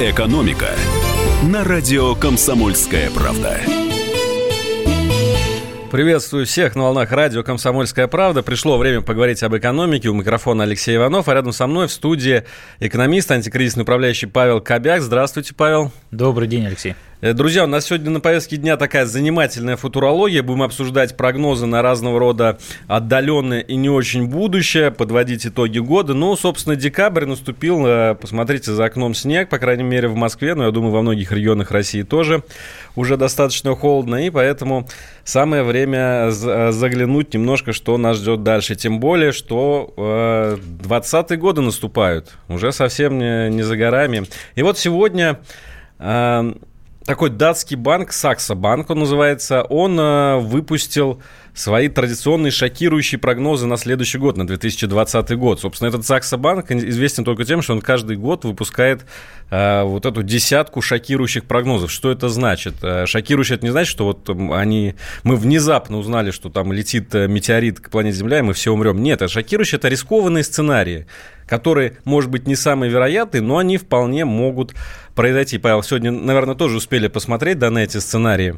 «Экономика» на радио «Комсомольская правда». Приветствую всех на волнах радио «Комсомольская правда». Пришло время поговорить об экономике. У микрофона Алексей Иванов, а рядом со мной в студии экономист, антикризисный управляющий Павел Кобяк. Здравствуйте, Павел. Добрый день, Алексей. Э, друзья, у нас сегодня на повестке дня такая занимательная футурология. Будем обсуждать прогнозы на разного рода отдаленное и не очень будущее, подводить итоги года. Ну, собственно, декабрь наступил. Э, посмотрите, за окном снег, по крайней мере, в Москве, но я думаю, во многих регионах России тоже уже достаточно холодно, и поэтому самое время э, заглянуть немножко, что нас ждет дальше. Тем более, что 20-е годы наступают, уже совсем не, не за горами. И вот сегодня такой датский банк, Сакса банк он называется, он э, выпустил свои традиционные шокирующие прогнозы на следующий год, на 2020 год. Собственно, этот Сакса банк известен только тем, что он каждый год выпускает э, вот эту десятку шокирующих прогнозов. Что это значит? Э, шокирующий это не значит, что вот они, мы внезапно узнали, что там летит э, метеорит к планете Земля, и мы все умрем. Нет, это шокирующие, это рискованные сценарии которые, может быть, не самые вероятные, но они вполне могут произойти. Павел, сегодня, наверное, тоже успели посмотреть да, на эти сценарии.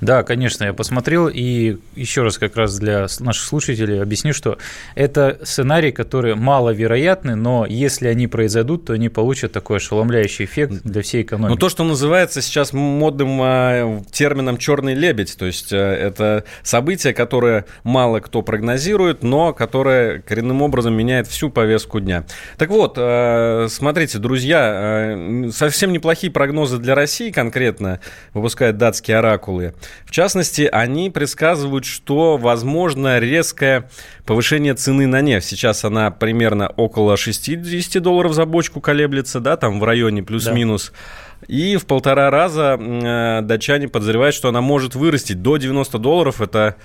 Да, конечно, я посмотрел, и еще раз как раз для наших слушателей объясню, что это сценарии, которые маловероятны, но если они произойдут, то они получат такой ошеломляющий эффект для всей экономики. Ну, то, что называется сейчас модным а, термином «черный лебедь», то есть а, это событие, которое мало кто прогнозирует, но которое коренным образом меняет всю повестку дня. Так вот, а, смотрите, друзья, совсем неплохие прогнозы для России конкретно выпускают датские оракулы. В частности, они предсказывают, что возможно резкое повышение цены на нефть. Сейчас она примерно около 60 долларов за бочку колеблется, да, там в районе плюс-минус. Да. И в полтора раза э, датчане подозревают, что она может вырасти до 90 долларов. Это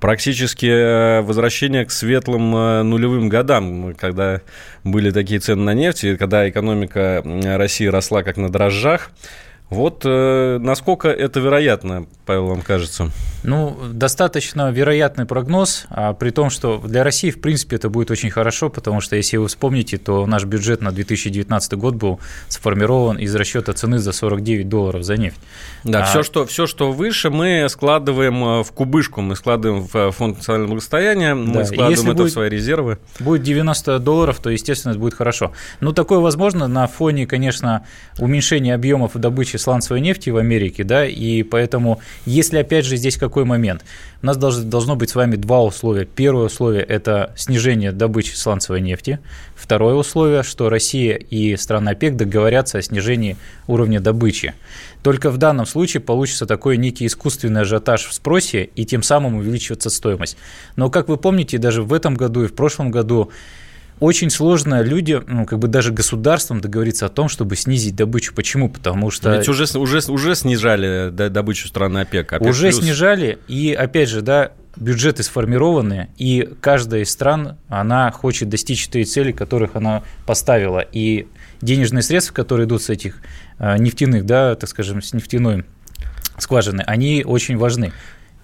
практически э, возвращение к светлым э, нулевым годам, когда были такие цены на нефть, и когда экономика России росла как на дрожжах. Вот э, насколько это вероятно, Павел, вам кажется? Ну, достаточно вероятный прогноз, а при том, что для России, в принципе, это будет очень хорошо, потому что, если вы вспомните, то наш бюджет на 2019 год был сформирован из расчета цены за 49 долларов за нефть. Да, а... все, что, все, что выше, мы складываем э, в кубышку, мы складываем в э, фонд национального благосостояния, мы да. складываем если это будет, в свои резервы. Будет 90 долларов, то, естественно, это будет хорошо. Ну, такое возможно на фоне, конечно, уменьшения объемов добычи добычи сланцевой нефти в Америке, да, и поэтому, если, опять же, здесь какой момент, у нас должно, должно быть с вами два условия. Первое условие – это снижение добычи сланцевой нефти. Второе условие, что Россия и страны ОПЕК договорятся о снижении уровня добычи. Только в данном случае получится такой некий искусственный ажиотаж в спросе, и тем самым увеличивается стоимость. Но, как вы помните, даже в этом году и в прошлом году очень сложно люди, ну, как бы даже государством договориться о том, чтобы снизить добычу. Почему? Потому что... Ведь уже, уже, уже снижали добычу страны ОПЕК. ОПЕК уже плюс. снижали, и опять же, да, бюджеты сформированы, и каждая из стран, она хочет достичь той цели, которых она поставила. И денежные средства, которые идут с этих э, нефтяных, да, так скажем, с нефтяной скважины, они очень важны.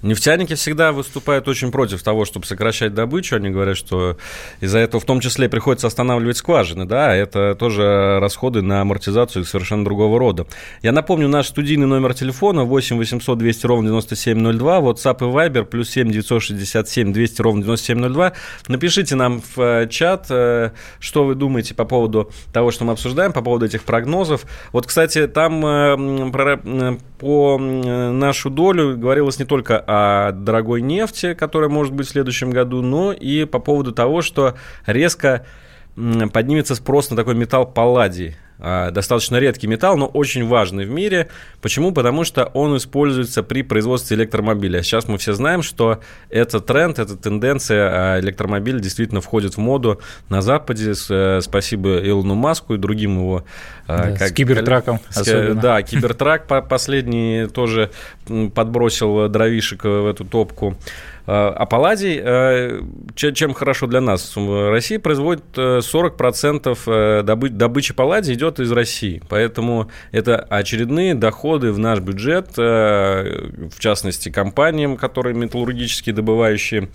Нефтяники всегда выступают очень против того, чтобы сокращать добычу. Они говорят, что из-за этого в том числе приходится останавливать скважины. Да, это тоже расходы на амортизацию совершенно другого рода. Я напомню, наш студийный номер телефона 8 800 200 ровно 9702, WhatsApp и Viber, плюс 7 967 200 ровно 9702. Напишите нам в э, чат, э, что вы думаете по поводу того, что мы обсуждаем, по поводу этих прогнозов. Вот, кстати, там э, по нашу долю говорилось не только дорогой нефти, которая может быть в следующем году, но и по поводу того, что резко поднимется спрос на такой металл палладий. А, достаточно редкий металл, но очень важный в мире. Почему? Потому что он используется при производстве электромобиля. Сейчас мы все знаем, что это тренд, это тенденция, а электромобиль действительно входит в моду на Западе. Э, спасибо Илону Маску и другим его... А, да, как, с кибертраком с, особенно. Да, кибертрак последний тоже подбросил дровишек в эту топку. А, а палладий, э, чем хорошо для нас? Россия производит 40% э, добычи палладия идет из России. Поэтому это очередные доходы в наш бюджет, э, в частности, компаниям, которые металлургически добывающие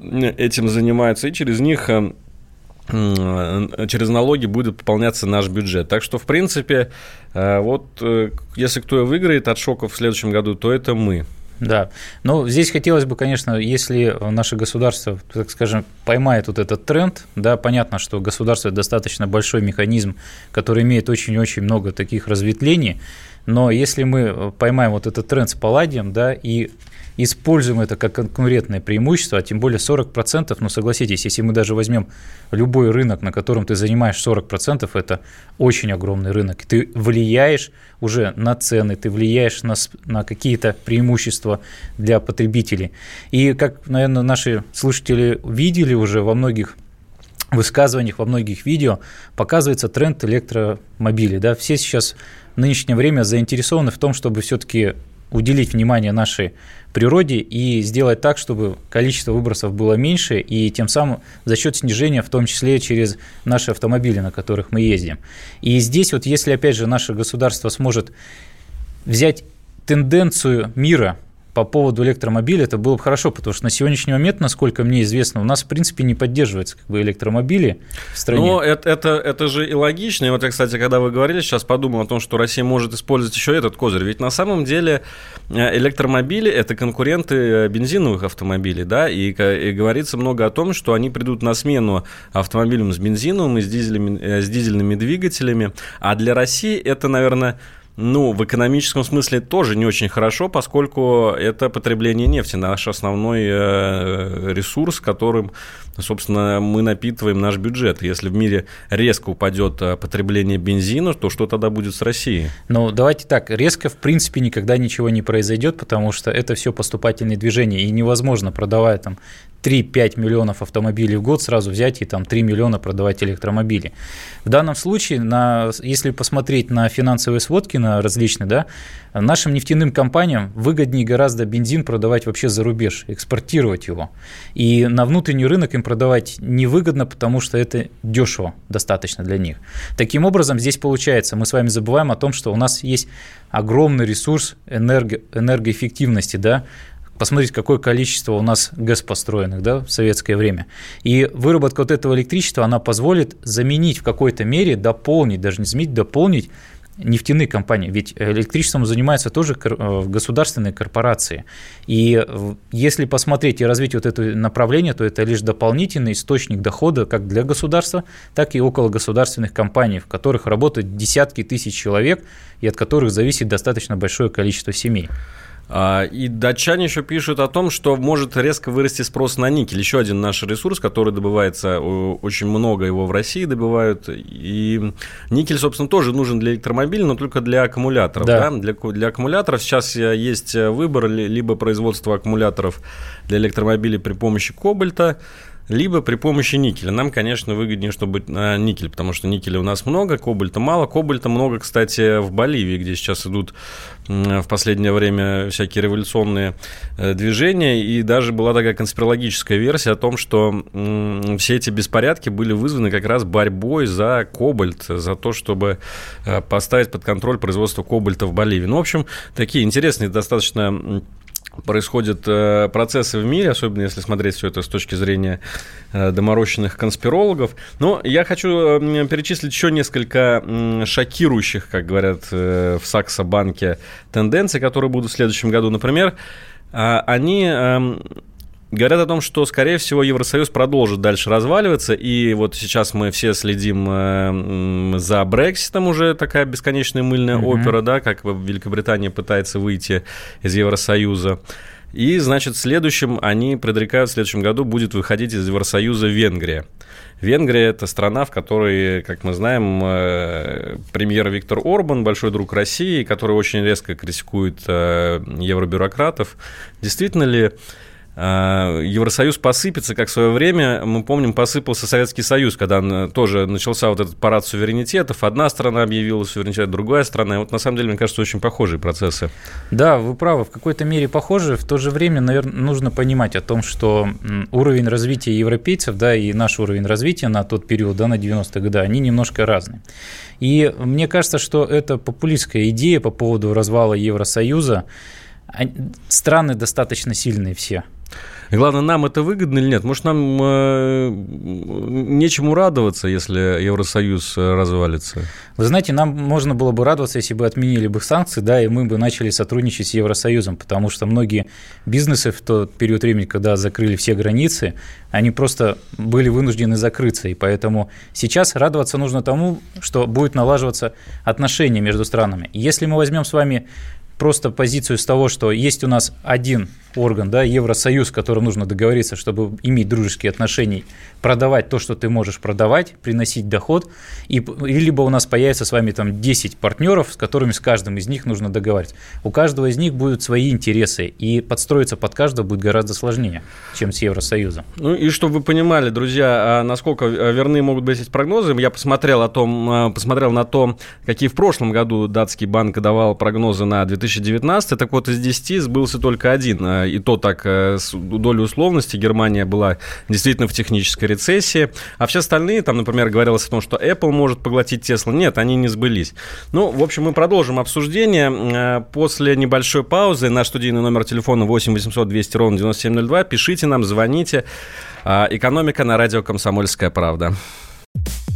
этим занимаются, и через них через налоги будет пополняться наш бюджет. Так что, в принципе, вот если кто и выиграет от шоков в следующем году, то это мы. Да. Но здесь хотелось бы, конечно, если наше государство, так скажем, поймает вот этот тренд, да, понятно, что государство – достаточно большой механизм, который имеет очень-очень много таких разветвлений, но если мы поймаем вот этот тренд с палладием, да, и используем это как конкурентное преимущество, а тем более 40%, ну согласитесь, если мы даже возьмем любой рынок, на котором ты занимаешь 40%, это очень огромный рынок. Ты влияешь уже на цены, ты влияешь на, на какие-то преимущества для потребителей. И как, наверное, наши слушатели видели уже во многих высказываниях, во многих видео, показывается тренд электромобилей. Да? Все сейчас в нынешнее время заинтересованы в том, чтобы все-таки уделить внимание нашей природе и сделать так, чтобы количество выбросов было меньше, и тем самым за счет снижения, в том числе через наши автомобили, на которых мы ездим. И здесь вот если, опять же, наше государство сможет взять тенденцию мира по поводу электромобиля это было бы хорошо, потому что на сегодняшний момент, насколько мне известно, у нас, в принципе, не поддерживаются как бы, электромобили в стране. Ну, это, это, это же и логично. И вот я, кстати, когда вы говорили, сейчас подумал о том, что Россия может использовать еще этот козырь. Ведь на самом деле э, электромобили – это конкуренты э, бензиновых автомобилей, да, и, и говорится много о том, что они придут на смену автомобилям с бензиновым и с, дизелями, э, с дизельными двигателями. А для России это, наверное, ну, в экономическом смысле тоже не очень хорошо, поскольку это потребление нефти, наш основной э, ресурс, которым, собственно, мы напитываем наш бюджет. Если в мире резко упадет э, потребление бензина, то что тогда будет с Россией? Ну, давайте так, резко, в принципе, никогда ничего не произойдет, потому что это все поступательные движения, и невозможно, продавая там 3-5 миллионов автомобилей в год сразу взять и там 3 миллиона продавать электромобили. В данном случае, на, если посмотреть на финансовые сводки, на различные, да, нашим нефтяным компаниям выгоднее гораздо бензин продавать вообще за рубеж, экспортировать его. И на внутренний рынок им продавать невыгодно, потому что это дешево достаточно для них. Таким образом, здесь получается, мы с вами забываем о том, что у нас есть огромный ресурс энерго, энергоэффективности, да, посмотреть, какое количество у нас ГЭС построенных да, в советское время. И выработка вот этого электричества, она позволит заменить в какой-то мере, дополнить, даже не заменить, дополнить нефтяные компании, ведь электричеством занимаются тоже э, государственные корпорации. И если посмотреть и развить вот это направление, то это лишь дополнительный источник дохода как для государства, так и около государственных компаний, в которых работают десятки тысяч человек и от которых зависит достаточно большое количество семей. А, и датчане еще пишут о том, что может резко вырасти спрос на никель. Еще один наш ресурс, который добывается, очень много его в России добывают. И никель, собственно, тоже нужен для электромобиля, но только для аккумуляторов. Да. Да? Для, для аккумуляторов сейчас э, есть э, выбор либо производство аккумуляторов для электромобилей при помощи кобальта, либо при помощи никеля. Нам, конечно, выгоднее, чтобы а, никель, потому что никеля у нас много, кобальта мало. Кобальта много, кстати, в Боливии, где сейчас идут в последнее время всякие революционные э, движения, и даже была такая конспирологическая версия о том, что все эти беспорядки были вызваны как раз борьбой за кобальт, за то, чтобы э, поставить под контроль производство кобальта в Боливии. Ну, в общем, такие интересные достаточно происходят э, процессы в мире, особенно если смотреть все это с точки зрения э, доморощенных конспирологов. Но я хочу перечислить еще несколько шокирующих, как говорят э, в Саксо-банке, тенденций, которые будут в следующем году. Например, а, они эм, говорят о том, что, скорее всего, Евросоюз продолжит дальше разваливаться, и вот сейчас мы все следим э, за Брекситом, уже такая бесконечная мыльная mm-hmm. опера, да, как Великобритания пытается выйти из Евросоюза. И, значит, в следующем они предрекают, в следующем году будет выходить из Евросоюза Венгрия. Венгрия – это страна, в которой, как мы знаем, э, премьер Виктор Орбан, большой друг России, который очень резко критикует э, евробюрократов. Действительно ли Евросоюз посыпется, как в свое время, мы помним, посыпался Советский Союз, когда тоже начался вот этот парад суверенитетов. Одна страна объявила суверенитет, другая страна. И вот на самом деле, мне кажется, очень похожие процессы. Да, вы правы, в какой-то мере похожи. В то же время, наверное, нужно понимать о том, что уровень развития европейцев, да, и наш уровень развития на тот период, да, на 90-е годы, они немножко разные. И мне кажется, что это популистская идея по поводу развала Евросоюза. Страны достаточно сильные все – главное, нам это выгодно или нет? Может, нам э, нечему радоваться, если Евросоюз э, развалится? Вы знаете, нам можно было бы радоваться, если бы отменили бы санкции, да, и мы бы начали сотрудничать с Евросоюзом, потому что многие бизнесы в тот период времени, когда закрыли все границы, они просто были вынуждены закрыться, и поэтому сейчас радоваться нужно тому, что будет налаживаться отношения между странами. Если мы возьмем с вами просто позицию с того, что есть у нас один орган, да, Евросоюз, с которым нужно договориться, чтобы иметь дружеские отношения, продавать то, что ты можешь продавать, приносить доход, и, и либо у нас появится с вами там 10 партнеров, с которыми с каждым из них нужно договариваться. У каждого из них будут свои интересы, и подстроиться под каждого будет гораздо сложнее, чем с Евросоюзом. Ну и чтобы вы понимали, друзья, а насколько верны могут быть эти прогнозы, я посмотрел, о том, а, посмотрел на то, какие в прошлом году датский банк давал прогнозы на 2019, так вот из 10 сбылся только один а, и то так э, с долей условности Германия была действительно в технической рецессии, а все остальные, там, например, говорилось о том, что Apple может поглотить Tesla, нет, они не сбылись. Ну, в общем, мы продолжим обсуждение э, после небольшой паузы. Наш студийный номер телефона 8 800 200 ровно 9702. Пишите нам, звоните. А, экономика на радио «Комсомольская правда».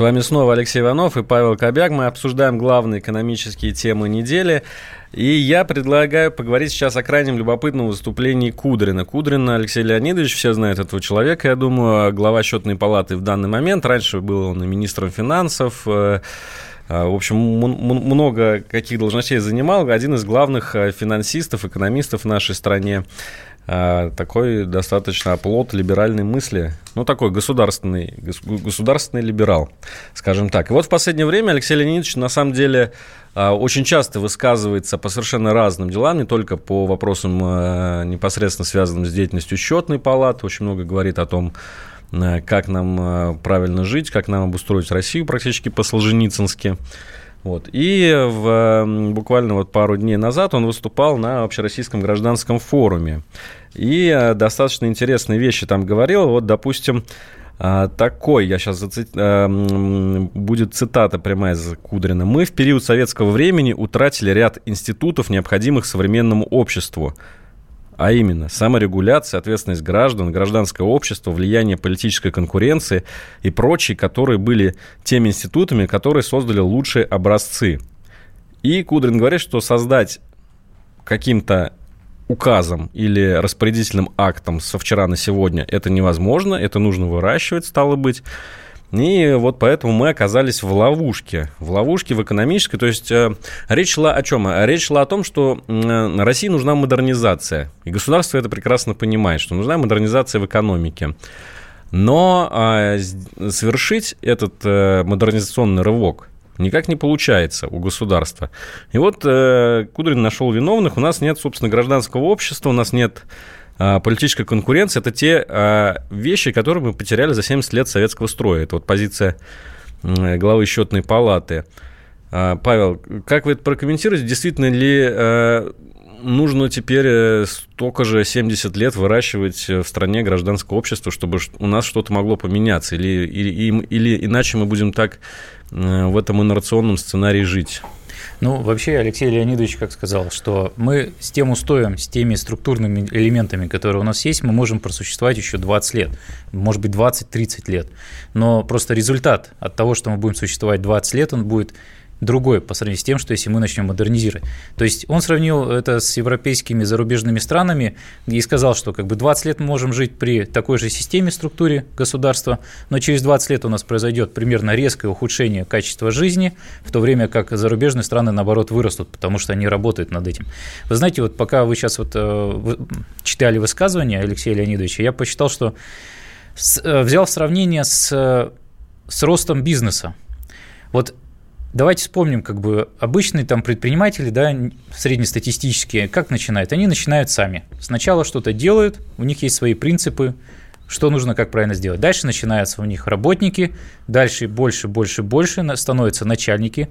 С вами снова Алексей Иванов и Павел Кобяк. Мы обсуждаем главные экономические темы недели. И я предлагаю поговорить сейчас о крайнем любопытном выступлении Кудрина. Кудрин Алексей Леонидович, все знают этого человека, я думаю, глава счетной палаты в данный момент. Раньше был он и министром финансов, э, э, в общем, много каких должностей занимал. Один из главных э, финансистов, экономистов в нашей стране. А, такой достаточно оплот либеральной мысли, ну, такой государственный, государственный либерал, скажем так. И вот в последнее время Алексей Леонидович, на самом деле, а, очень часто высказывается по совершенно разным делам, не только по вопросам а, непосредственно связанным с деятельностью счетной палаты, очень много говорит о том, как нам правильно жить, как нам обустроить Россию практически по-солженицынски. Вот. И в, буквально вот пару дней назад он выступал на Общероссийском гражданском форуме. И э, достаточно интересные вещи там говорил. Вот, допустим, э, такой, я сейчас заци... Э, будет цитата прямая из Кудрина. «Мы в период советского времени утратили ряд институтов, необходимых современному обществу а именно саморегуляция, ответственность граждан, гражданское общество, влияние политической конкуренции и прочие, которые были теми институтами, которые создали лучшие образцы. И Кудрин говорит, что создать каким-то указом или распорядительным актом со вчера на сегодня это невозможно, это нужно выращивать, стало быть. И вот поэтому мы оказались в ловушке. В ловушке в экономической. То есть э, речь шла о чем? Речь шла о том, что э, России нужна модернизация. И государство это прекрасно понимает, что нужна модернизация в экономике. Но э, совершить этот э, модернизационный рывок никак не получается у государства. И вот э, Кудрин нашел виновных. У нас нет, собственно, гражданского общества, у нас нет а, политическая конкуренция – это те а, вещи, которые мы потеряли за 70 лет советского строя. Это вот позиция главы счетной палаты. А, Павел, как вы это прокомментируете? Действительно ли нужно теперь э, столько же 70 лет выращивать в стране гражданское общество, чтобы у нас что-то могло поменяться? Или, или, или иначе мы будем так в этом инерционном сценарии жить? Ну, вообще, Алексей Леонидович как сказал, что мы с тем устоем, с теми структурными элементами, которые у нас есть, мы можем просуществовать еще 20 лет, может быть, 20-30 лет. Но просто результат от того, что мы будем существовать 20 лет, он будет другой по сравнению с тем, что если мы начнем модернизировать. То есть он сравнил это с европейскими зарубежными странами и сказал, что как бы 20 лет мы можем жить при такой же системе, структуре государства, но через 20 лет у нас произойдет примерно резкое ухудшение качества жизни, в то время как зарубежные страны, наоборот, вырастут, потому что они работают над этим. Вы знаете, вот пока вы сейчас вот э, читали высказывание Алексея Леонидовича, я посчитал, что э, взял сравнение с, э, с ростом бизнеса. Вот Давайте вспомним, как бы обычные там предприниматели, да, среднестатистические, как начинают? Они начинают сами. Сначала что-то делают, у них есть свои принципы, что нужно, как правильно сделать. Дальше начинаются у них работники, дальше больше, больше, больше становятся начальники,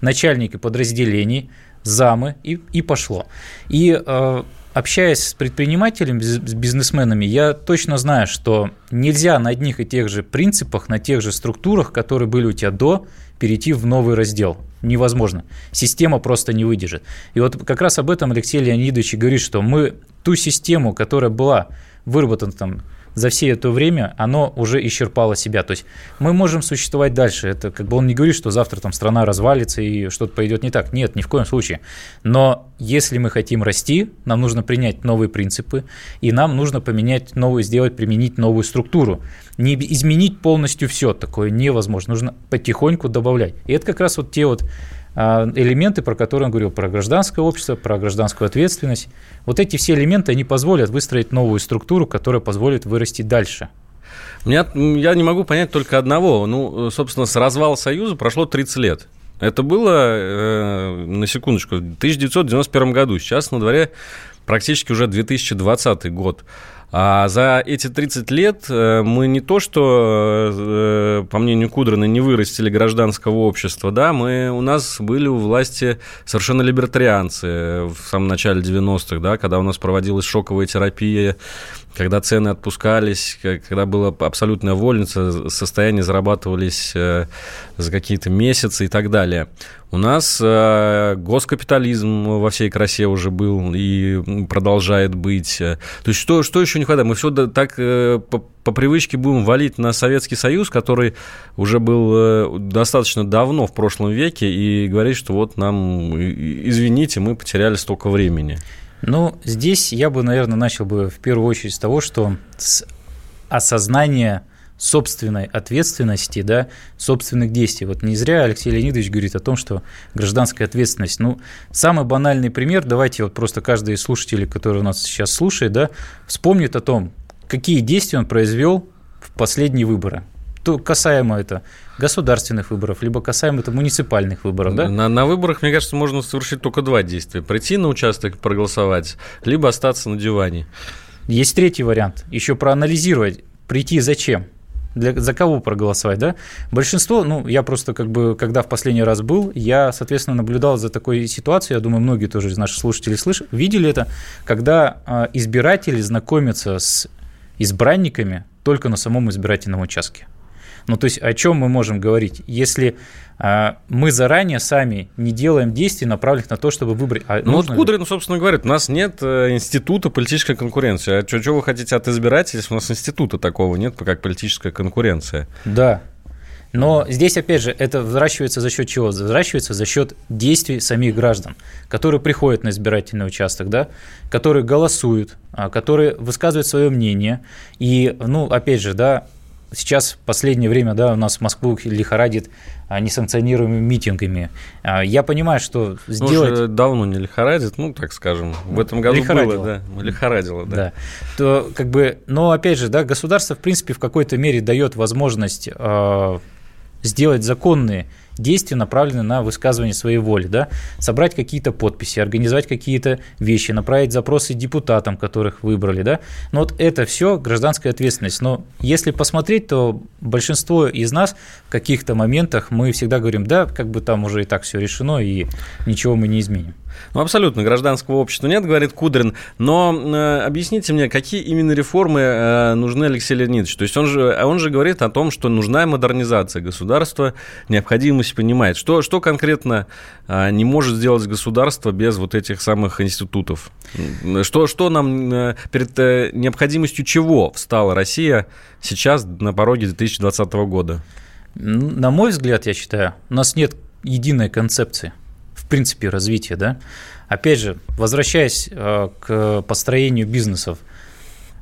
начальники подразделений, замы и, и пошло. И э, общаясь с предпринимателями, с бизнесменами, я точно знаю, что нельзя на одних и тех же принципах, на тех же структурах, которые были у тебя до, перейти в новый раздел. Невозможно. Система просто не выдержит. И вот как раз об этом Алексей Леонидович и говорит, что мы ту систему, которая была выработана там за все это время оно уже исчерпало себя. То есть мы можем существовать дальше. Это как бы он не говорит, что завтра там страна развалится и что-то пойдет не так. Нет, ни в коем случае. Но если мы хотим расти, нам нужно принять новые принципы, и нам нужно поменять новую, сделать, применить новую структуру. Не изменить полностью все такое невозможно. Нужно потихоньку добавлять. И это как раз вот те вот элементы, про которые он говорил, про гражданское общество, про гражданскую ответственность. Вот эти все элементы, они позволят выстроить новую структуру, которая позволит вырасти дальше. Меня, я не могу понять только одного. Ну, собственно, с развала Союза прошло 30 лет. Это было, э, на секундочку, в 1991 году. Сейчас на дворе практически уже 2020 год. А за эти 30 лет э, мы не то, что, э, по мнению Кудрина, не вырастили гражданского общества, да, мы, у нас были у власти совершенно либертарианцы в самом начале 90-х, да, когда у нас проводилась шоковая терапия, когда цены отпускались, когда была абсолютная вольница, состояния зарабатывались э, за какие-то месяцы и так далее. У нас э, госкапитализм во всей красе уже был и продолжает быть. То есть что, что еще не хватает? Мы все так э, по, по привычке будем валить на Советский Союз, который уже был э, достаточно давно в прошлом веке, и говорить, что вот нам, извините, мы потеряли столько времени. Ну, здесь я бы, наверное, начал бы в первую очередь с того, что с осознания собственной ответственности, да, собственных действий. Вот не зря Алексей Леонидович говорит о том, что гражданская ответственность. Ну, самый банальный пример, давайте вот просто каждый из слушателей, который у нас сейчас слушает, да, вспомнит о том, какие действия он произвел в последние выборы. То касаемо это государственных выборов, либо касаемо это муниципальных выборов, да? На, на выборах, мне кажется, можно совершить только два действия. Прийти на участок проголосовать, либо остаться на диване. Есть третий вариант. Еще проанализировать, прийти зачем для, за кого проголосовать, да? Большинство, ну, я просто как бы, когда в последний раз был, я, соответственно, наблюдал за такой ситуацией, я думаю, многие тоже из наших слушателей слышали, видели это, когда э, избиратели знакомятся с избранниками только на самом избирательном участке. Ну, то есть о чем мы можем говорить? Если а, мы заранее сами не делаем действий, направленных на то, чтобы выбрать. А ну, вот Кудрин, собственно, говорит, у нас нет э, института политической конкуренции. А что, что вы хотите от избирателей, если у нас института такого нет, как политическая конкуренция? Да. Но здесь, опять же, это взращивается за счет чего? Взращивается за счет действий самих граждан, которые приходят на избирательный участок, да, которые голосуют, а, которые высказывают свое мнение. И, ну, опять же, да, сейчас в последнее время да, у нас Москву лихорадит а, несанкционируемыми митингами. А, я понимаю, что сделать... Ну, давно не лихорадит, ну, так скажем. В этом году лихорадило. было, да. Лихорадило, да. да. То, как бы, но, опять же, да, государство, в принципе, в какой-то мере дает возможность э, сделать законные действия, направленные на высказывание своей воли, да, собрать какие-то подписи, организовать какие-то вещи, направить запросы депутатам, которых выбрали, да. Но вот это все гражданская ответственность. Но если посмотреть, то большинство из нас в каких-то моментах мы всегда говорим, да, как бы там уже и так все решено, и ничего мы не изменим. Ну, абсолютно, гражданского общества нет, говорит Кудрин. Но э, объясните мне, какие именно реформы э, нужны Алексею Леонидовичу? То есть он же, он же говорит о том, что нужна модернизация государства, необходимость понимает. Что, что конкретно э, не может сделать государство без вот этих самых институтов? Что, что нам э, перед э, необходимостью чего встала Россия сейчас на пороге 2020 года? На мой взгляд, я считаю, у нас нет единой концепции, принципе, развития, да. Опять же, возвращаясь э, к построению бизнесов,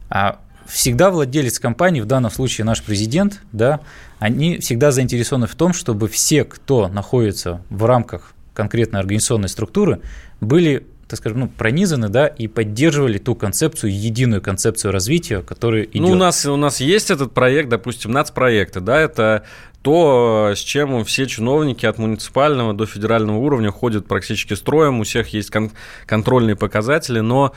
а всегда владелец компании, в данном случае наш президент, да, они всегда заинтересованы в том, чтобы все, кто находится в рамках конкретной организационной структуры, были так скажем, ну, пронизаны, да, и поддерживали ту концепцию, единую концепцию развития, которая идет. Ну, у нас, у нас есть этот проект, допустим, нацпроекты, да, это то, с чем все чиновники от муниципального до федерального уровня ходят практически строем, у всех есть кон- контрольные показатели, но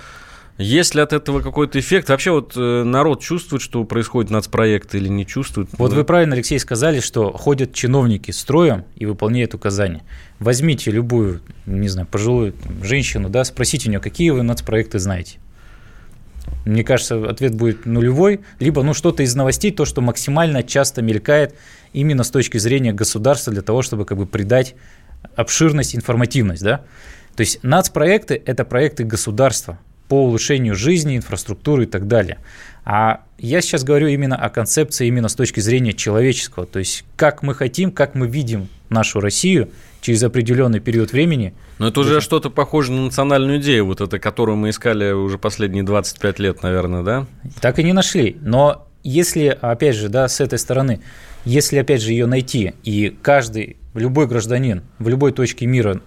есть ли от этого какой-то эффект? Вообще вот э, народ чувствует, что происходит нацпроект или не чувствует? Вот вы правильно, Алексей, сказали, что ходят чиновники строем и выполняют указания. Возьмите любую, не знаю, пожилую женщину, да, спросите у нее, какие вы нацпроекты знаете. Мне кажется, ответ будет нулевой, либо ну что-то из новостей, то, что максимально часто мелькает именно с точки зрения государства для того, чтобы как бы придать обширность, информативность, да. То есть нацпроекты – это проекты государства, по улучшению жизни, инфраструктуры и так далее. А я сейчас говорю именно о концепции именно с точки зрения человеческого, то есть как мы хотим, как мы видим нашу Россию через определенный период времени. Но это уже что-то похоже на национальную идею, вот это, которую мы искали уже последние 25 лет, наверное, да? Так и не нашли. Но если, опять же, да, с этой стороны, если, опять же, ее найти, и каждый, любой гражданин в любой точке мира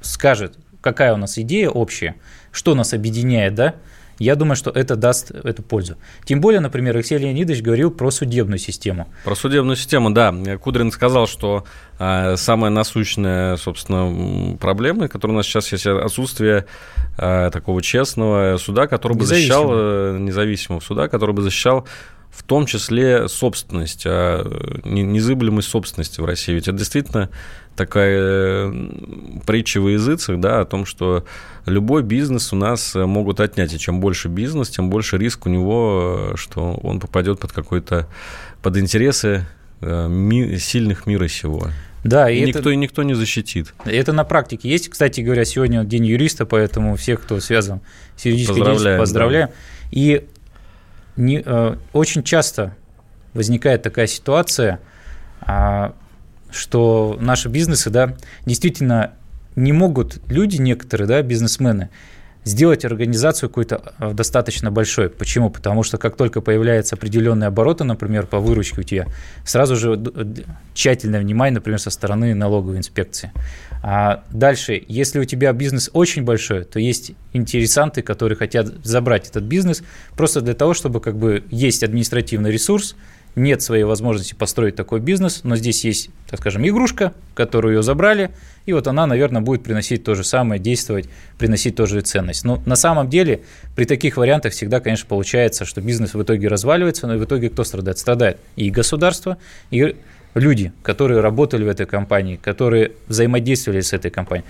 скажет, какая у нас идея общая, что нас объединяет, да, я думаю, что это даст эту пользу. Тем более, например, Алексей Леонидович говорил про судебную систему. Про судебную систему, да. Кудрин сказал, что э, самая насущная, собственно, проблема, которая у нас сейчас есть, отсутствие э, такого честного суда, который бы защищал, э, независимого суда, который бы защищал в том числе собственность, а, незыблемость собственности в России. Ведь это действительно такая притча во языцах, да, о том, что любой бизнес у нас могут отнять, и чем больше бизнес, тем больше риск у него, что он попадет под какой-то, под интересы э, сильных мира сего. Да, и, и никто и никто не защитит. Это на практике есть. Кстати говоря, сегодня день юриста, поэтому всех, кто связан с юридической деятельностью, поздравляем. Да. И не, э, очень часто возникает такая ситуация, э, что наши бизнесы, да, действительно не могут люди некоторые, да, бизнесмены, сделать организацию какой-то э, достаточно большой. Почему? Потому что как только появляются определенные обороты, например, по выручке у тебя, сразу же тщательное внимание, например, со стороны налоговой инспекции. А дальше, если у тебя бизнес очень большой, то есть интересанты, которые хотят забрать этот бизнес просто для того, чтобы как бы есть административный ресурс, нет своей возможности построить такой бизнес, но здесь есть, так скажем, игрушка, которую ее забрали, и вот она, наверное, будет приносить то же самое, действовать, приносить тоже ценность. Но на самом деле при таких вариантах всегда, конечно, получается, что бизнес в итоге разваливается, но в итоге кто страдает? Страдает и государство, и люди, которые работали в этой компании, которые взаимодействовали с этой компанией.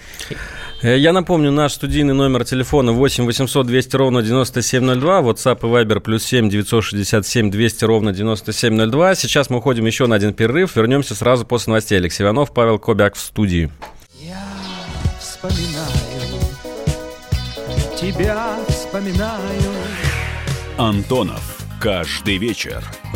Э, я напомню, наш студийный номер телефона 8 800 200 ровно 9702, WhatsApp и Viber плюс 7 967 200 ровно 9702. Сейчас мы уходим еще на один перерыв, вернемся сразу после новостей. Алексей Иванов, Павел Кобяк в студии. Я вспоминаю, тебя вспоминаю. Антонов. Каждый вечер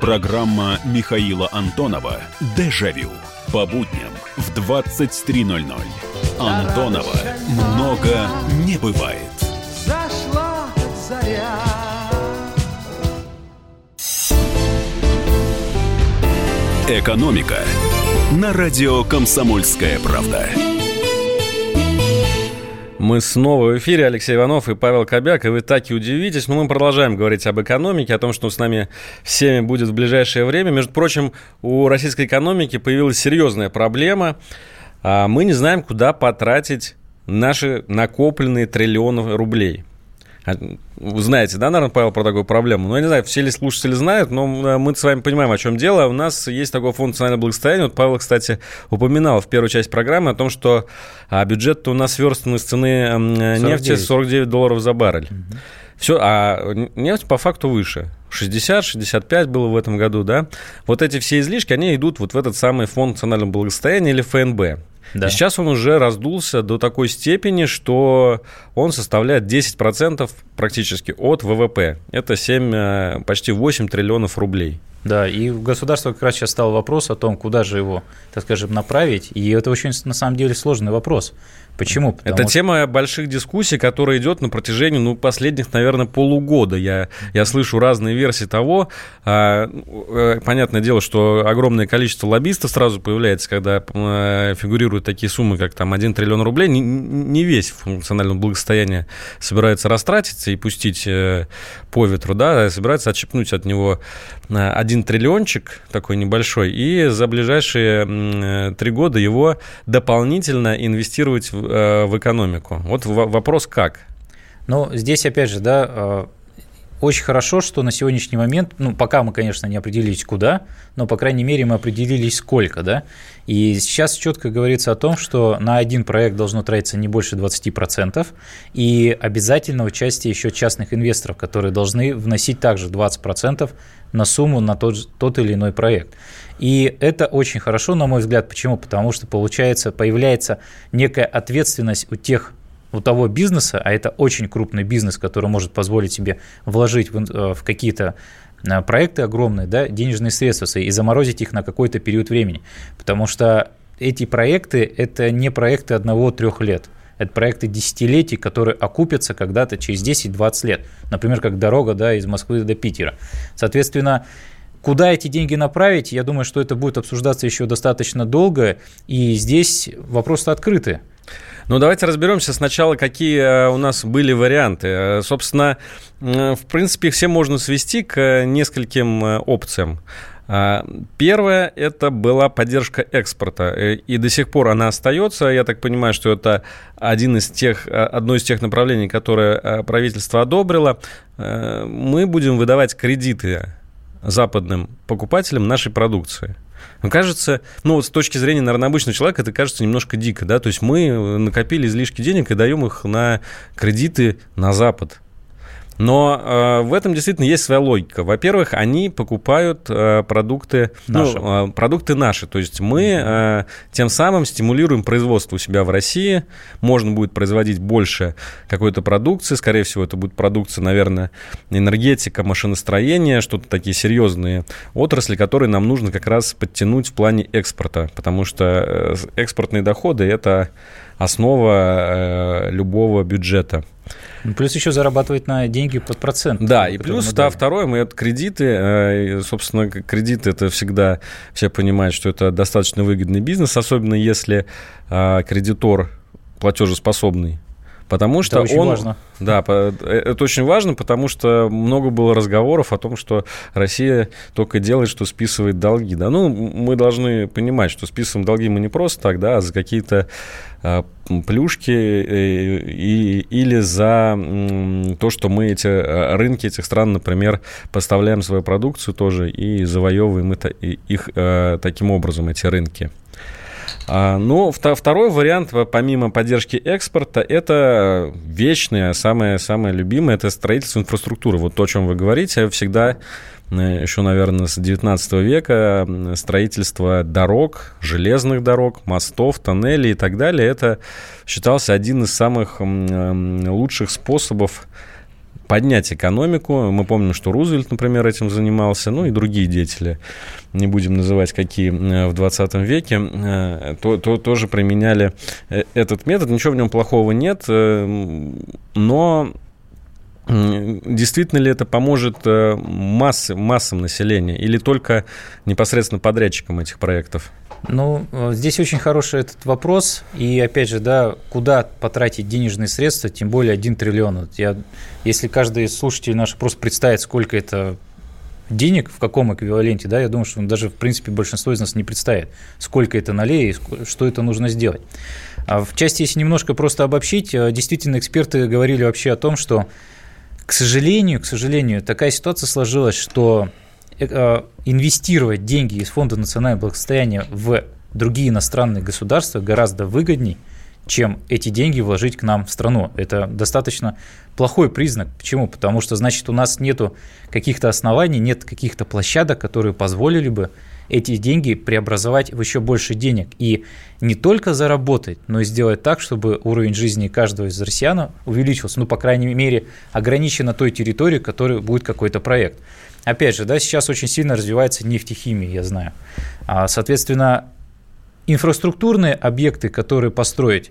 Программа Михаила Антонова «Дежавю». По будням в 23.00. Антонова много не бывает. Зашла заря. «Экономика» на радио «Комсомольская правда». Мы снова в эфире. Алексей Иванов и Павел Кобяк. И вы так и удивитесь, но мы продолжаем говорить об экономике, о том, что с нами всеми будет в ближайшее время. Между прочим, у российской экономики появилась серьезная проблема. Мы не знаем, куда потратить наши накопленные триллионы рублей. А, вы знаете, да, наверное, Павел, про такую проблему? Ну, я не знаю, все ли слушатели знают, но мы с вами понимаем, о чем дело. У нас есть такой фонд национального благосостояния. Вот Павел, кстати, упоминал в первую часть программы о том, что а, бюджет у нас сверстан из цены 49. нефти 49 долларов за баррель. Угу. Все, а нефть по факту выше. 60-65 было в этом году, да. Вот эти все излишки, они идут вот в этот самый фонд национального благосостояния или ФНБ. Да. И сейчас он уже раздулся до такой степени, что он составляет 10% практически от ВВП. Это 7, э, почти 8 триллионов рублей. Да, и у государства как раз сейчас стал вопрос о том, куда же его, так скажем, направить. И это очень, на самом деле, сложный вопрос. Почему? Потому Это что... тема больших дискуссий, которая идет на протяжении ну, последних, наверное, полугода. Я, я слышу разные версии того. А, э, понятное дело, что огромное количество лоббистов сразу появляется, когда э, фигурируют такие суммы, как там 1 триллион рублей. Не, не весь функциональное благосостояние собирается растратиться и пустить э, по ветру, да, а собирается отщепнуть от него один триллиончик такой небольшой и за ближайшие три года его дополнительно инвестировать в Э, в экономику. Вот вопрос как? Ну, здесь, опять же, да, э, очень хорошо, что на сегодняшний момент, ну, пока мы, конечно, не определились куда, но, по крайней мере, мы определились сколько, да, и сейчас четко говорится о том, что на один проект должно тратиться не больше 20%, и обязательно участие еще частных инвесторов, которые должны вносить также 20% на сумму на тот, тот или иной проект. И это очень хорошо, на мой взгляд. Почему? Потому что получается, появляется некая ответственность у тех у того бизнеса, а это очень крупный бизнес, который может позволить себе вложить в, э, в какие-то э, проекты огромные, да, денежные средства и заморозить их на какой-то период времени. Потому что эти проекты – это не проекты одного-трех лет. Это проекты десятилетий, которые окупятся когда-то через 10-20 лет. Например, как дорога да, из Москвы до Питера. Соответственно, Куда эти деньги направить, я думаю, что это будет обсуждаться еще достаточно долго, и здесь вопросы открыты. Ну, давайте разберемся сначала, какие э, у нас были варианты. Э, собственно, в принципе, все можно свести к нескольким э, опциям. Первое – это была поддержка экспорта, и до сих пор она остается. Я так понимаю, что это один из тех, одно из тех направлений, которое правительство одобрило. Мы будем выдавать кредиты западным покупателям нашей продукции. Ну, кажется, ну вот с точки зрения, наверное, обычного человека, это кажется немножко дико, да, то есть мы накопили излишки денег и даем их на кредиты на Запад. Но э, в этом действительно есть своя логика. Во-первых, они покупают э, продукты, ну, наши. Ну, э, продукты наши. То есть мы э, тем самым стимулируем производство у себя в России. Можно будет производить больше какой-то продукции. Скорее всего, это будет продукция, наверное, энергетика, машиностроение, что-то такие серьезные отрасли, которые нам нужно как раз подтянуть в плане экспорта. Потому что э, экспортные доходы – это основа э, любого бюджета. Ну, плюс еще зарабатывать на деньги под процент. Да, и плюс да, второе, мы это кредиты, э, собственно, кредиты это всегда, все понимают, что это достаточно выгодный бизнес, особенно если э, кредитор платежеспособный. Потому что это очень он, важно. Да, э, это очень важно, потому что много было разговоров о том, что Россия только делает, что списывает долги. Да, ну, мы должны понимать, что списываем долги мы не просто так, да, а за какие-то а, плюшки э, и, или за то, что мы эти э, рынки этих стран, например, поставляем свою продукцию тоже и завоевываем это, их таким образом, эти рынки. А, ну, второй вариант, помимо поддержки экспорта, это вечное, самое, самое любимое, это строительство инфраструктуры. Вот то, о чем вы говорите, всегда э, еще, наверное, с 19 века строительство дорог, железных дорог, мостов, тоннелей и так далее, это считался один из самых лучших способов поднять экономику. Мы помним, что Рузвельт, например, этим занимался, ну и другие деятели, не будем называть какие э, в 20 веке, э, то, то, тоже применяли э, этот метод. Ничего в нем плохого нет, но Действительно ли это поможет массы, массам населения или только непосредственно подрядчикам этих проектов? Ну, здесь очень хороший этот вопрос. И опять же, да, куда потратить денежные средства, тем более 1 триллион. Я, если каждый слушатель наш просто представит, сколько это денег, в каком эквиваленте, да, я думаю, что даже, в принципе, большинство из нас не представит, сколько это налей и что это нужно сделать. А в части, если немножко просто обобщить, э, действительно, эксперты говорили вообще о том, что К сожалению, к сожалению, такая ситуация сложилась, что э, инвестировать деньги из Фонда национального благосостояния в другие иностранные государства гораздо выгодней, чем эти деньги вложить к нам в страну. Это достаточно плохой признак. Почему? Потому что, значит, у нас нет каких-то оснований, нет каких-то площадок, которые позволили бы эти деньги преобразовать в еще больше денег. И не только заработать, но и сделать так, чтобы уровень жизни каждого из россиян увеличился. Ну, по крайней мере, ограничен на той территории, которой будет какой-то проект. Опять же, да, сейчас очень сильно развивается нефтехимия, я знаю. А, соответственно, инфраструктурные объекты, которые построить,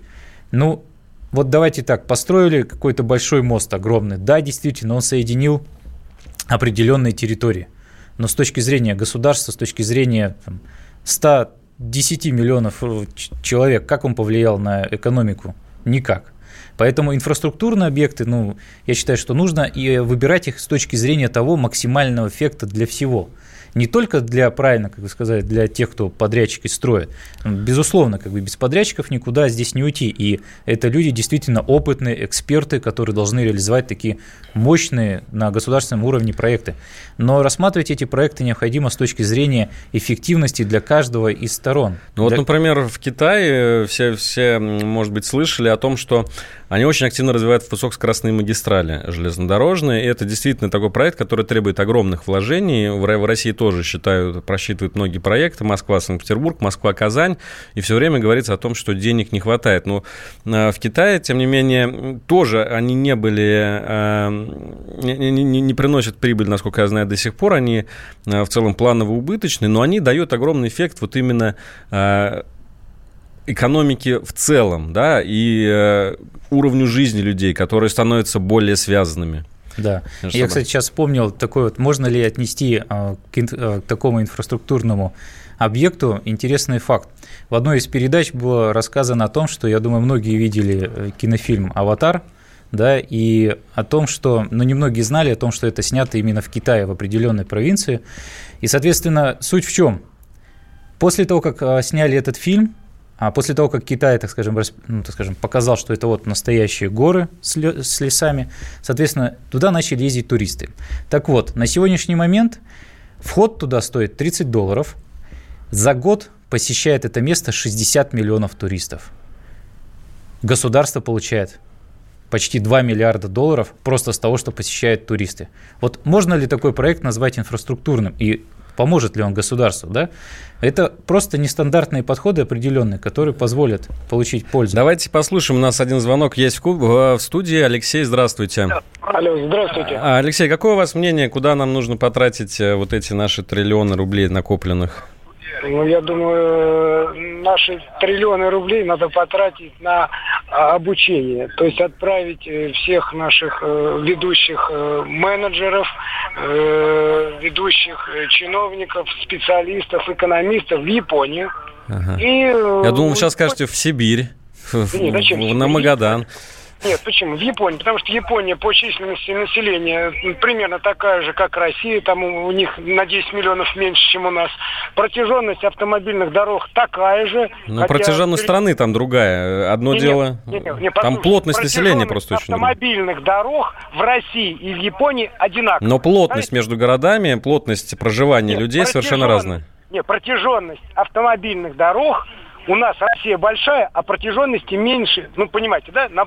ну, вот давайте так, построили какой-то большой мост огромный. Да, действительно, он соединил определенные территории. Но с точки зрения государства, с точки зрения там, 110 миллионов э, человек, как он повлиял на экономику? Никак. Поэтому инфраструктурные объекты, ну, я считаю, что нужно и выбирать их с точки зрения того максимального эффекта для всего не только для, правильно, как вы сказали, для тех, кто подрядчики строит. Безусловно, как бы без подрядчиков никуда здесь не уйти. И это люди действительно опытные, эксперты, которые должны реализовать такие мощные на государственном уровне проекты. Но рассматривать эти проекты необходимо с точки зрения эффективности для каждого из сторон. Ну для... вот, например, в Китае все, все, может быть, слышали о том, что они очень активно развивают высокоскоростные магистрали железнодорожные. И это действительно такой проект, который требует огромных вложений. В России тоже считают, просчитывают многие проекты. Москва, Санкт-Петербург, Москва, Казань. И все время говорится о том, что денег не хватает. Но э, в Китае, тем не менее, тоже они не были, э, не, не, не приносят прибыль, насколько я знаю, до сих пор. Они э, в целом планово-убыточные, но они дают огромный эффект вот именно экономики в целом, да, и уровню жизни людей, которые становятся более связанными. Да. Чтобы... Я, кстати, сейчас вспомнил такой вот, можно ли отнести э, к, э, к такому инфраструктурному объекту интересный факт. В одной из передач было рассказано о том, что, я думаю, многие видели э, кинофильм «Аватар», да, и о том, что, ну, немногие знали о том, что это снято именно в Китае, в определенной провинции. И, соответственно, суть в чем? После того, как э, сняли этот фильм, а после того, как Китай, так скажем, ну, так скажем, показал, что это вот настоящие горы с лесами, соответственно, туда начали ездить туристы. Так вот, на сегодняшний момент вход туда стоит 30 долларов. За год посещает это место 60 миллионов туристов. Государство получает почти 2 миллиарда долларов просто с того, что посещают туристы. Вот можно ли такой проект назвать инфраструктурным? И поможет ли он государству, да? Это просто нестандартные подходы определенные, которые позволят получить пользу. Давайте послушаем. У нас один звонок есть в, студии. Алексей, здравствуйте. Алло, здравствуйте. А, Алексей, какое у вас мнение, куда нам нужно потратить э, вот эти наши триллионы рублей накопленных? Ну, я думаю, наши триллионы рублей надо потратить на а, обучение. То есть отправить э, всех наших э, ведущих э, менеджеров, ведущих чиновников, специалистов, экономистов в Японию. Ага. И, я думал, вы сейчас скажете в Сибирь, Нет, зачем? на Магадан. Нет, почему? В Японии. Потому что Япония по численности населения примерно такая же, как Россия. Там у них на 10 миллионов меньше, чем у нас. Протяженность автомобильных дорог такая же. Но хотя... протяженность страны там другая. Одно не, дело... Не, не, не, там плотность населения просто очень автомобильных дорог в России и в Японии одинаковая. Но плотность Знаете? между городами, плотность проживания Нет, людей совершенно разная. Нет, протяженность автомобильных дорог у нас Россия большая, а протяженности меньше. Ну, понимаете, да? На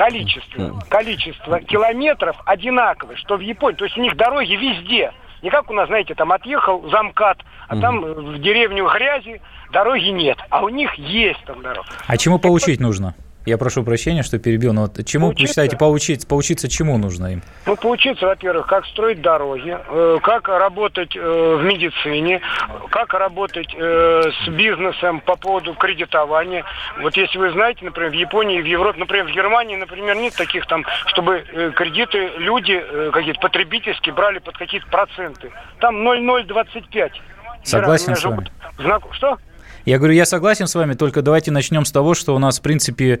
количество, количество километров одинаковое, что в Японии. То есть у них дороги везде. Не как у нас, знаете, там отъехал замкат, а там в деревню грязи дороги нет. А у них есть там дорога. А чему получить нужно? Я прошу прощения, что перебил, но вот чему, поучиться? вы считаете, поучиться, поучиться чему нужно им? Ну, поучиться, во-первых, как строить дороги, э, как работать э, в медицине, как работать э, с бизнесом по поводу кредитования. Вот если вы знаете, например, в Японии, в Европе, например, в Германии, например, нет таких там, чтобы кредиты люди какие-то потребительские брали под какие-то проценты. Там 0,025. Согласен с вами. Знак... Что? Я говорю, я согласен с вами, только давайте начнем с того, что у нас, в принципе,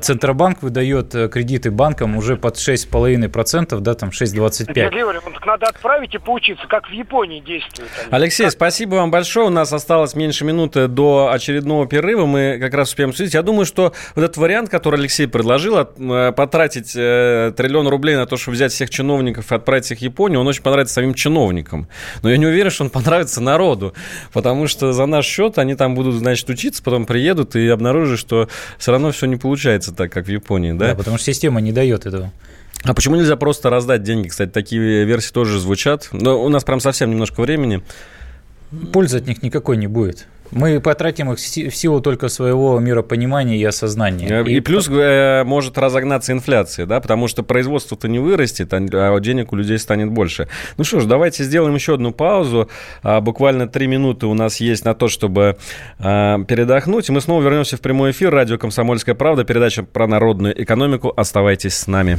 Центробанк выдает э, кредиты банкам уже под 6,5%, да, там 6,25%. Георгий, ну, так надо отправить и поучиться, как в Японии действует. они. Алексей, Как- спасибо вам большое. У нас осталось меньше минуты до очередного перерыва. Мы как раз успеем обсудить. Я думаю, что вот этот вариант, который Алексей предложил, э, потратить э, триллион рублей на то, чтобы взять всех чиновников и отправить их в Японию, он очень понравится самим чиновникам. Но я не уверен, что он понравится народу, потому что за наш счет они там будут, значит, учиться, потом приедут и обнаружат, что все равно все не получается так, как в Японии, да? Да, потому что система не дает этого. А почему нельзя просто раздать деньги? Кстати, такие версии тоже звучат. Но у нас прям совсем немножко времени. Пользы от них никакой не будет. Мы потратим их в си- в силу только своего миропонимания и осознания. Э, И, плюс э, может разогнаться инфляция, да, потому что производство-то не вырастет, а а денег у людей станет больше. Ну что ж, давайте сделаем еще одну паузу. А, Буквально три минуты у нас есть на то, чтобы а, передохнуть. И мы снова вернемся в прямой эфир. Радио «Комсомольская правда», передача про народную экономику. Оставайтесь с нами.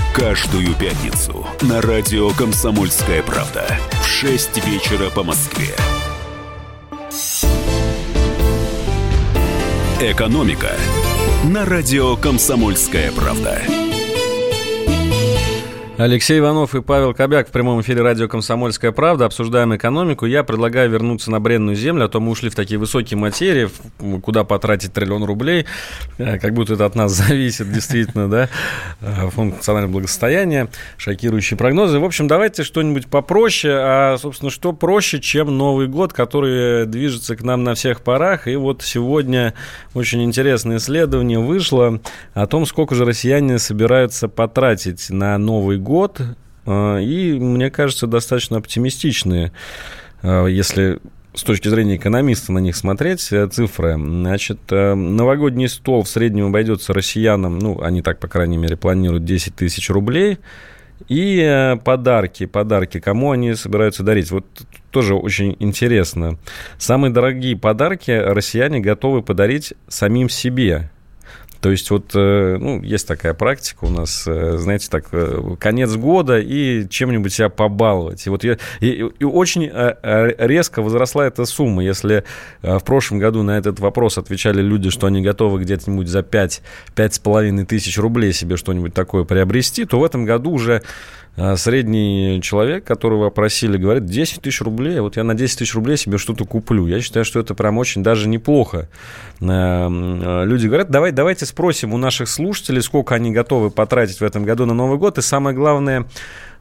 Каждую пятницу на радио «Комсомольская правда» в 6 вечера по Москве. «Экономика» на радио «Комсомольская правда». Алексей Иванов и Павел Кобяк в прямом эфире радио «Комсомольская правда». Обсуждаем экономику. Я предлагаю вернуться на бренную землю, а то мы ушли в такие высокие материи, куда потратить триллион рублей, э, как будто это от нас зависит, действительно, да, Э, фонд национального благосостояния, шокирующие прогнозы. В общем, давайте что-нибудь попроще, а, собственно, что проще, чем Новый год, который движется к нам на всех парах. И вот сегодня очень интересное исследование вышло о том, сколько же россияне собираются потратить на Новый год. Э, И, мне кажется, достаточно оптимистичные, э, если с точки зрения экономиста на них смотреть, э, цифры. Значит, новогодний стол в среднем обойдется россиянам, ну, они так, по крайней мере, планируют 10 тысяч рублей. И подарки, подарки, кому они собираются дарить. Вот тоже очень интересно. Самые дорогие подарки россияне готовы подарить самим себе. То есть вот, э, ну, есть такая практика у нас, э, знаете, так, э, конец года и чем-нибудь себя побаловать. И вот я, и, и очень резко возросла эта сумма. Если в прошлом году на этот вопрос отвечали люди, что они готовы где-нибудь за 5, 5,5 тысяч рублей себе что-нибудь такое приобрести, то в этом году уже средний человек, которого опросили, говорит, 10 тысяч рублей, вот я на 10 тысяч рублей себе что-то куплю. Я считаю, что это прям очень даже неплохо. Э, э, Люди говорят, давай, давайте спросим у наших слушателей, сколько они готовы потратить в этом году на Новый год, и самое главное,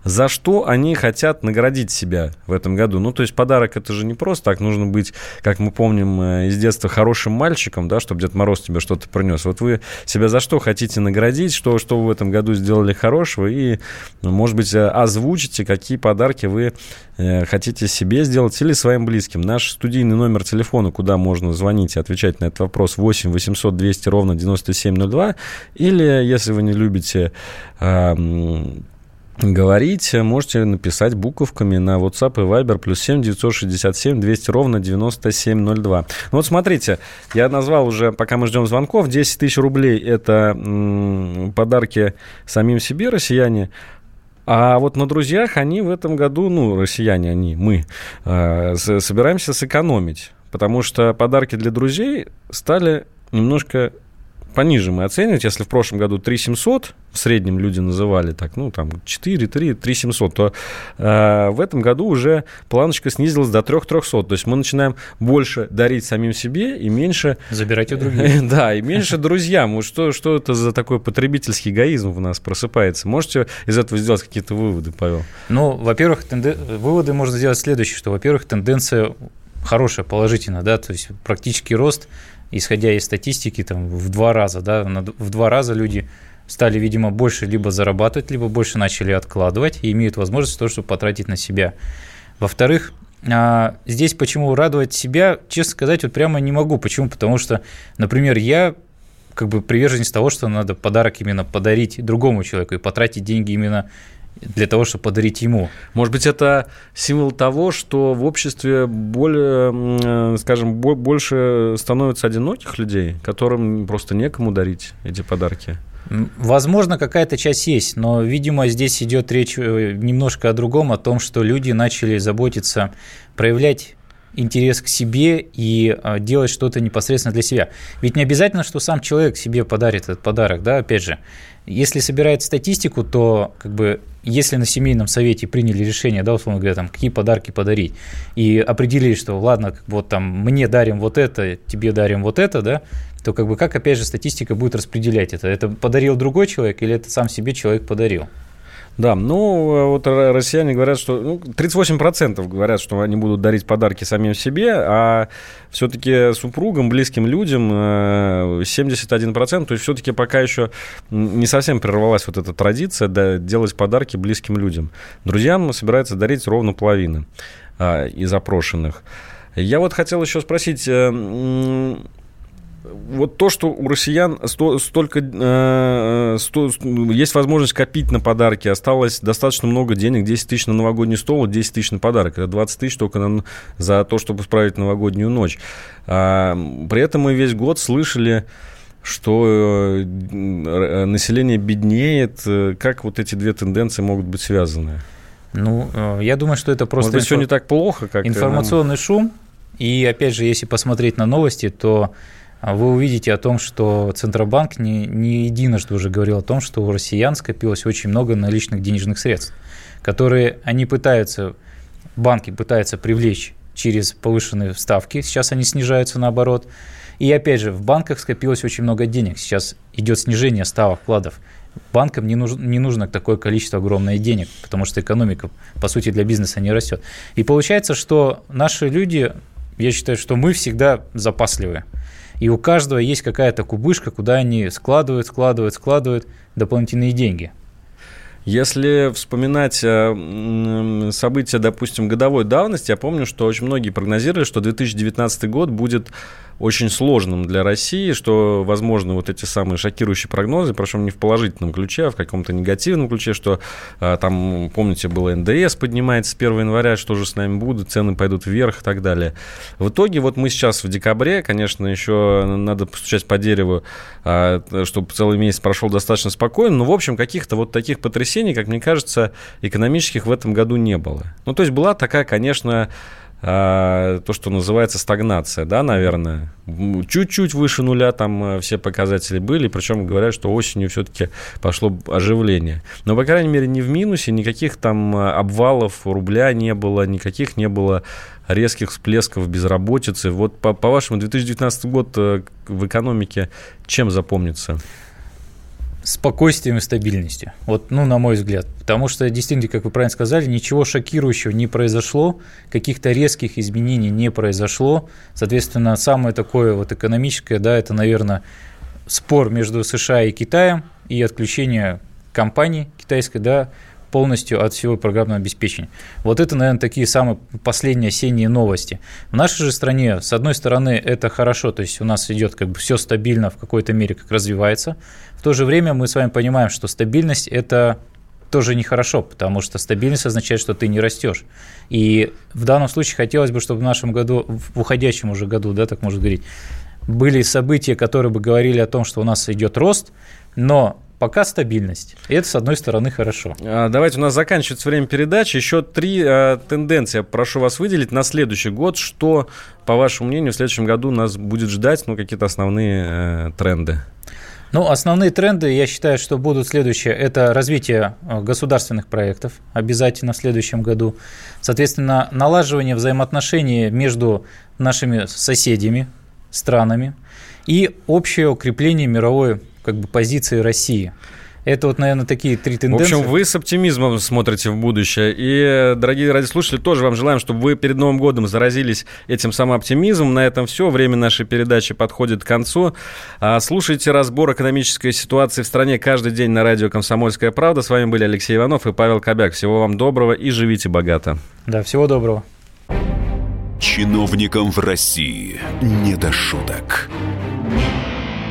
за что они хотят наградить себя в этом году. Ну, то есть подарок это же не просто так, нужно быть, как мы помним э, из детства, хорошим мальчиком, да, чтобы Дед Мороз тебе что-то принес. Вот вы себя за что хотите наградить, что, что вы в этом году сделали хорошего, и, может быть, э, озвучите, какие подарки вы э, хотите себе сделать или своим близким. Наш студийный номер телефона, куда можно звонить и отвечать на этот вопрос, 8 800 200 ровно 9702, или, если вы не любите м, говорить, можете написать буковками на WhatsApp и Viber плюс 7 967 200 ровно 9702. Ну вот смотрите, я назвал уже, пока мы ждем звонков, 10 тысяч рублей это м, подарки самим себе россияне. А вот на друзьях они в этом году, ну, россияне они, мы, э, собираемся сэкономить. Потому что подарки для друзей стали немножко пониже мы оценивать. Если в прошлом году 3 700 в среднем люди называли так, ну, там 4, 3, 3 700, то э, в этом году уже планочка снизилась до 3 300. То есть мы начинаем больше дарить самим себе и меньше... Забирать у других. Да, и меньше друзьям. Вот что, что это за такой потребительский эгоизм в нас просыпается? Можете из этого сделать какие-то выводы, Павел? Ну, во-первых, тенде- выводы можно сделать следующие, что, во-первых, тенденция хорошая, положительная, да, то есть практический рост, исходя из статистики, там, в два раза, да, в два раза люди стали, видимо, больше либо зарабатывать, либо больше начали откладывать и имеют возможность то, чтобы потратить на себя. Во-вторых, а, здесь почему радовать себя, честно сказать, вот прямо не могу. Почему? Потому что, например, я как бы приверженец того, что надо подарок именно подарить другому человеку и потратить деньги именно для того, чтобы подарить ему. Может быть, это символ того, что в обществе более, скажем, больше становится одиноких людей, которым просто некому дарить эти подарки? Возможно, какая-то часть есть, но, видимо, здесь идет речь э, немножко о другом, о том, что люди начали заботиться, проявлять интерес к себе и а, делать что-то непосредственно для себя. Ведь не обязательно, что сам человек себе подарит этот подарок, да, опять же. Если собирать статистику, то как бы если на семейном совете приняли решение, да, условно говоря, там, какие подарки подарить, и определили, что ладно, вот там мне дарим вот это, тебе дарим вот это, да, то как бы как опять же статистика будет распределять это? Это подарил другой человек или это сам себе человек подарил? Да, ну вот россияне говорят, что ну, 38% говорят, что они будут дарить подарки самим себе, а все-таки супругам, близким людям 71%, э, то есть все-таки пока еще не совсем прервалась вот эта традиция да, делать подарки близким людям. Друзьям собирается дарить ровно половина а, из опрошенных. Я вот хотел еще спросить, э, вот то, что у россиян сто, столько э, сто, есть возможность копить на подарки, осталось достаточно много денег, 10 тысяч на новогодний стол, 10 тысяч на подарок, это 20 тысяч только на, за то, чтобы справить новогоднюю ночь. А, при этом мы весь год слышали что э, население беднеет. Как вот эти две тенденции могут быть связаны? Ну, э, я думаю, что это просто... Может быть, инфо... все не так плохо, как... Информационный шум. И, опять же, если посмотреть на новости, то вы увидите о том, что Центробанк не, не единожды уже говорил о том, что у россиян скопилось очень много наличных денежных средств, которые они пытаются, банки пытаются привлечь через повышенные ставки, сейчас они снижаются наоборот. И опять же, в банках скопилось очень много денег, сейчас идет снижение ставок вкладов. Банкам не нужно, не нужно такое количество огромное денег, потому что экономика, по сути, для бизнеса не растет. И получается, что наши люди, я считаю, что мы всегда запасливые и у каждого есть какая-то кубышка, куда они складывают, складывают, складывают дополнительные деньги. Если вспоминать э, события, допустим, годовой давности, я помню, что очень многие прогнозировали, что 2019 год будет очень сложным для России, что, возможно, вот эти самые шокирующие прогнозы, причем не в положительном ключе, а в каком-то негативном ключе, что а, там, помните, было НДС поднимается с 1 января, что же с нами будет, цены пойдут вверх и так далее. В итоге вот мы сейчас в декабре, конечно, еще надо постучать по дереву, а, чтобы целый месяц прошел достаточно спокойно, но, в общем, каких-то вот таких потрясений, как мне кажется, экономических в этом году не было. Ну, то есть была такая, конечно, а, то, что называется стагнация, да, наверное. Чуть-чуть выше нуля там э, все показатели были, причем говорят, что осенью все-таки пошло оживление. Но, по крайней мере, не в минусе, никаких там э, обвалов рубля не было, никаких не было резких всплесков безработицы. Вот по, по вашему 2019 год э, в экономике чем запомнится? Спокойствием и стабильностью. Вот, ну, на мой взгляд. Потому что, действительно, как вы правильно сказали, ничего шокирующего не произошло, каких-то резких изменений не произошло. Соответственно, самое такое вот экономическое, да, это, наверное, спор между США и Китаем и отключение компании китайской, да, полностью от всего программного обеспечения. Вот это, наверное, такие самые последние осенние новости. В нашей же стране, с одной стороны, это хорошо, то есть у нас идет как бы все стабильно в какой-то мере, как развивается. В то же время мы с вами понимаем, что стабильность – это тоже нехорошо, потому что стабильность означает, что ты не растешь. И в данном случае хотелось бы, чтобы в нашем году, в уходящем уже году, да, так можно говорить, были события, которые бы говорили о том, что у нас идет рост, но пока стабильность. И это, с одной стороны, хорошо. А, давайте, у нас заканчивается время передачи. Еще три а, тенденции прошу вас выделить на следующий год. Что, по вашему мнению, в следующем году нас будет ждать? Ну, какие-то основные э, тренды? Ну, основные тренды, я считаю, что будут следующие. Это развитие э, государственных проектов обязательно в следующем году. Соответственно, налаживание взаимоотношений между нашими соседями, странами и общее укрепление мировой как бы позиции России. Это вот, наверное, такие три тенденции. В общем, вы с оптимизмом смотрите в будущее. И, дорогие радиослушатели, тоже вам желаем, чтобы вы перед Новым годом заразились этим самым оптимизмом. На этом все. Время нашей передачи подходит к концу. А, слушайте разбор экономической ситуации в стране каждый день на радио «Комсомольская правда». С вами были Алексей Иванов и Павел Кобяк. Всего вам доброго и живите богато. Да, всего доброго. Чиновникам в России не до шуток.